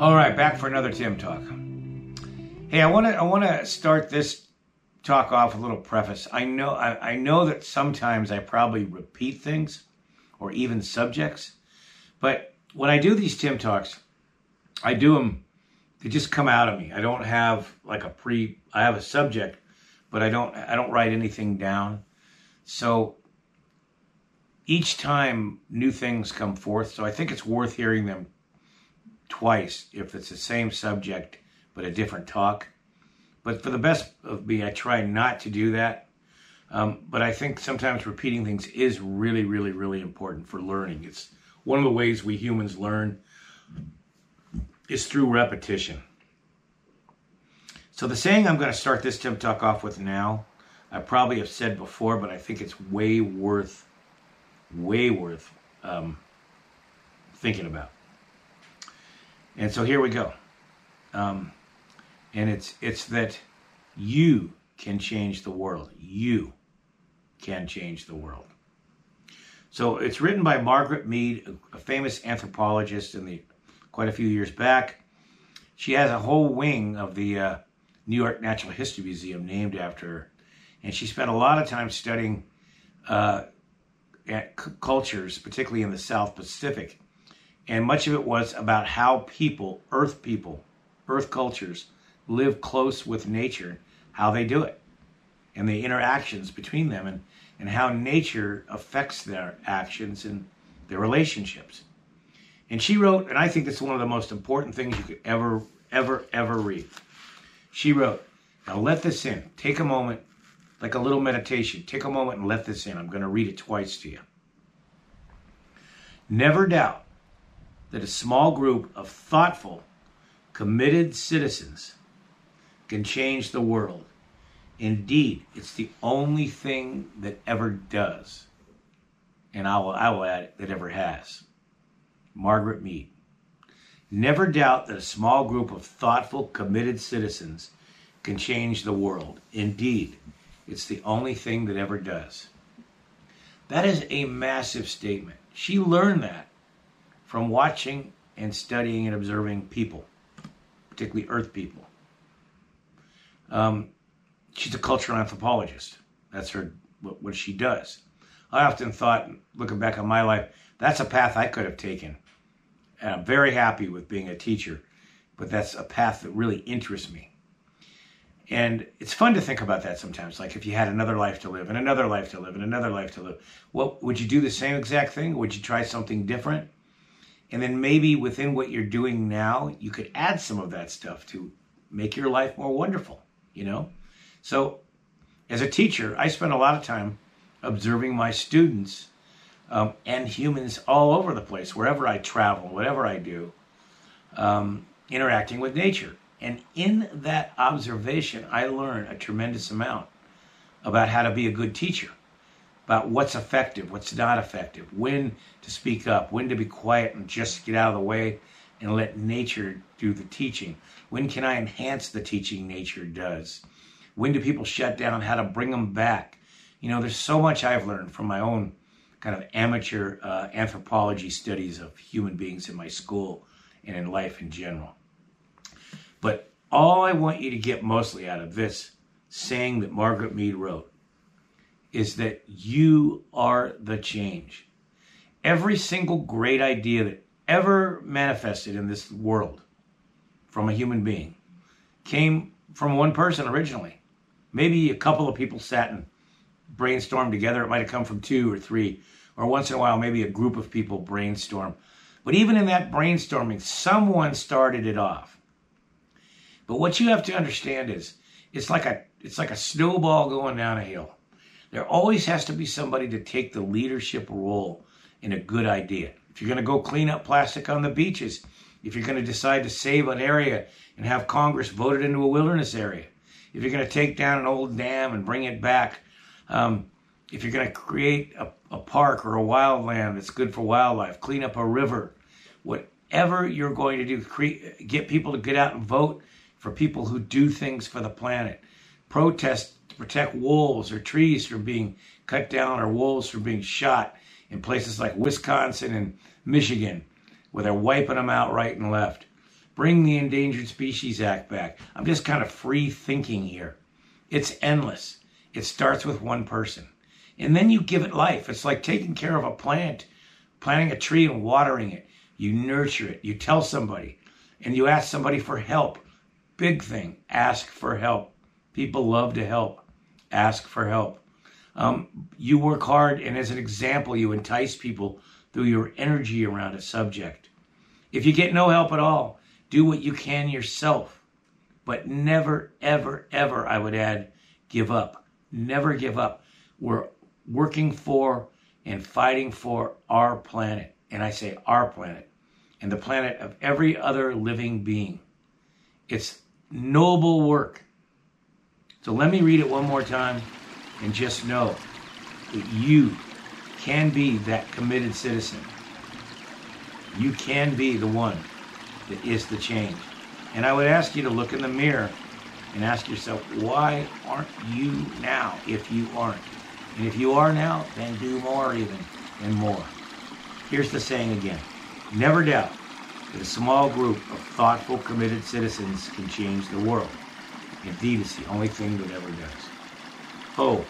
All right, back for another Tim talk. Hey, I want to I want to start this talk off with a little preface. I know I, I know that sometimes I probably repeat things or even subjects, but when I do these Tim talks, I do them they just come out of me. I don't have like a pre I have a subject, but I don't I don't write anything down. So each time new things come forth, so I think it's worth hearing them twice if it's the same subject but a different talk. But for the best of me, I try not to do that. Um, but I think sometimes repeating things is really, really, really important for learning. It's one of the ways we humans learn is through repetition. So the saying I'm going to start this Tim Talk off with now, I probably have said before, but I think it's way worth, way worth um, thinking about. And so here we go. Um, and it's it's that you can change the world. You can change the world. So it's written by Margaret Mead, a famous anthropologist in the quite a few years back. She has a whole wing of the uh, New York Natural History Museum named after her, and she spent a lot of time studying uh, cultures, particularly in the South Pacific, and much of it was about how people, Earth people, Earth cultures, live close with nature, how they do it, and the interactions between them, and, and how nature affects their actions and their relationships. And she wrote, and I think it's one of the most important things you could ever, ever, ever read. She wrote, Now let this in. Take a moment, like a little meditation. Take a moment and let this in. I'm going to read it twice to you. Never doubt that a small group of thoughtful, committed citizens can change the world. Indeed, it's the only thing that ever does. And I will, I will add, that ever has. Margaret Mead. Never doubt that a small group of thoughtful, committed citizens can change the world. Indeed, it's the only thing that ever does. That is a massive statement. She learned that from watching and studying and observing people, particularly Earth people. Um, she's a cultural anthropologist. That's her what, what she does. I often thought, looking back on my life, that's a path I could have taken. And I'm very happy with being a teacher, but that's a path that really interests me. And it's fun to think about that sometimes. Like if you had another life to live and another life to live and another life to live, well, would you do the same exact thing? Would you try something different? And then maybe within what you're doing now, you could add some of that stuff to make your life more wonderful, you know? So, as a teacher, I spend a lot of time observing my students um, and humans all over the place, wherever I travel, whatever I do, um, interacting with nature. And in that observation, I learn a tremendous amount about how to be a good teacher about what's effective, what's not effective, when to speak up, when to be quiet and just get out of the way and let nature do the teaching. When can I enhance the teaching nature does? When do people shut down? How to bring them back? You know, there's so much I've learned from my own kind of amateur uh, anthropology studies of human beings in my school and in life in general. But all I want you to get mostly out of this saying that Margaret Mead wrote is that you are the change. Every single great idea that ever manifested in this world from a human being came from one person originally. Maybe a couple of people sat and brainstormed together. It might have come from two or three, or once in a while, maybe a group of people brainstorm. But even in that brainstorming, someone started it off. But what you have to understand is it's like a it's like a snowball going down a hill. There always has to be somebody to take the leadership role in a good idea. If you're going to go clean up plastic on the beaches, if you're going to decide to save an area and have Congress voted into a wilderness area, if you're going to take down an old dam and bring it back, um, if you're going to create a, a park or a wildland that's good for wildlife, clean up a river, whatever you're going to do, create, get people to get out and vote for people who do things for the planet, protest protect wolves or trees from being cut down or wolves from being shot in places like Wisconsin and Michigan, where they're wiping them out right and left. Bring the Endangered Species Act back. I'm just kind of free thinking here. It's endless. It starts with one person. And then you give it life. It's like taking care of a plant, planting a tree and watering it. You nurture it. You tell somebody and you ask somebody for help. Big thing ask for help. People love to help. Ask for help. Um, you work hard, and as an example, you entice people through your energy around a subject. If you get no help at all, do what you can yourself. But never, ever, ever, I would add, give up. Never give up. We're working for and fighting for our planet. And I say our planet and the planet of every other living being. It's noble work. So let me read it one more time and just know that you can be that committed citizen. You can be the one that is the change. And I would ask you to look in the mirror and ask yourself, why aren't you now if you aren't? And if you are now, then do more even and more. Here's the saying again never doubt that a small group of thoughtful, committed citizens can change the world. Indeed, it's the only thing that ever does. Oh,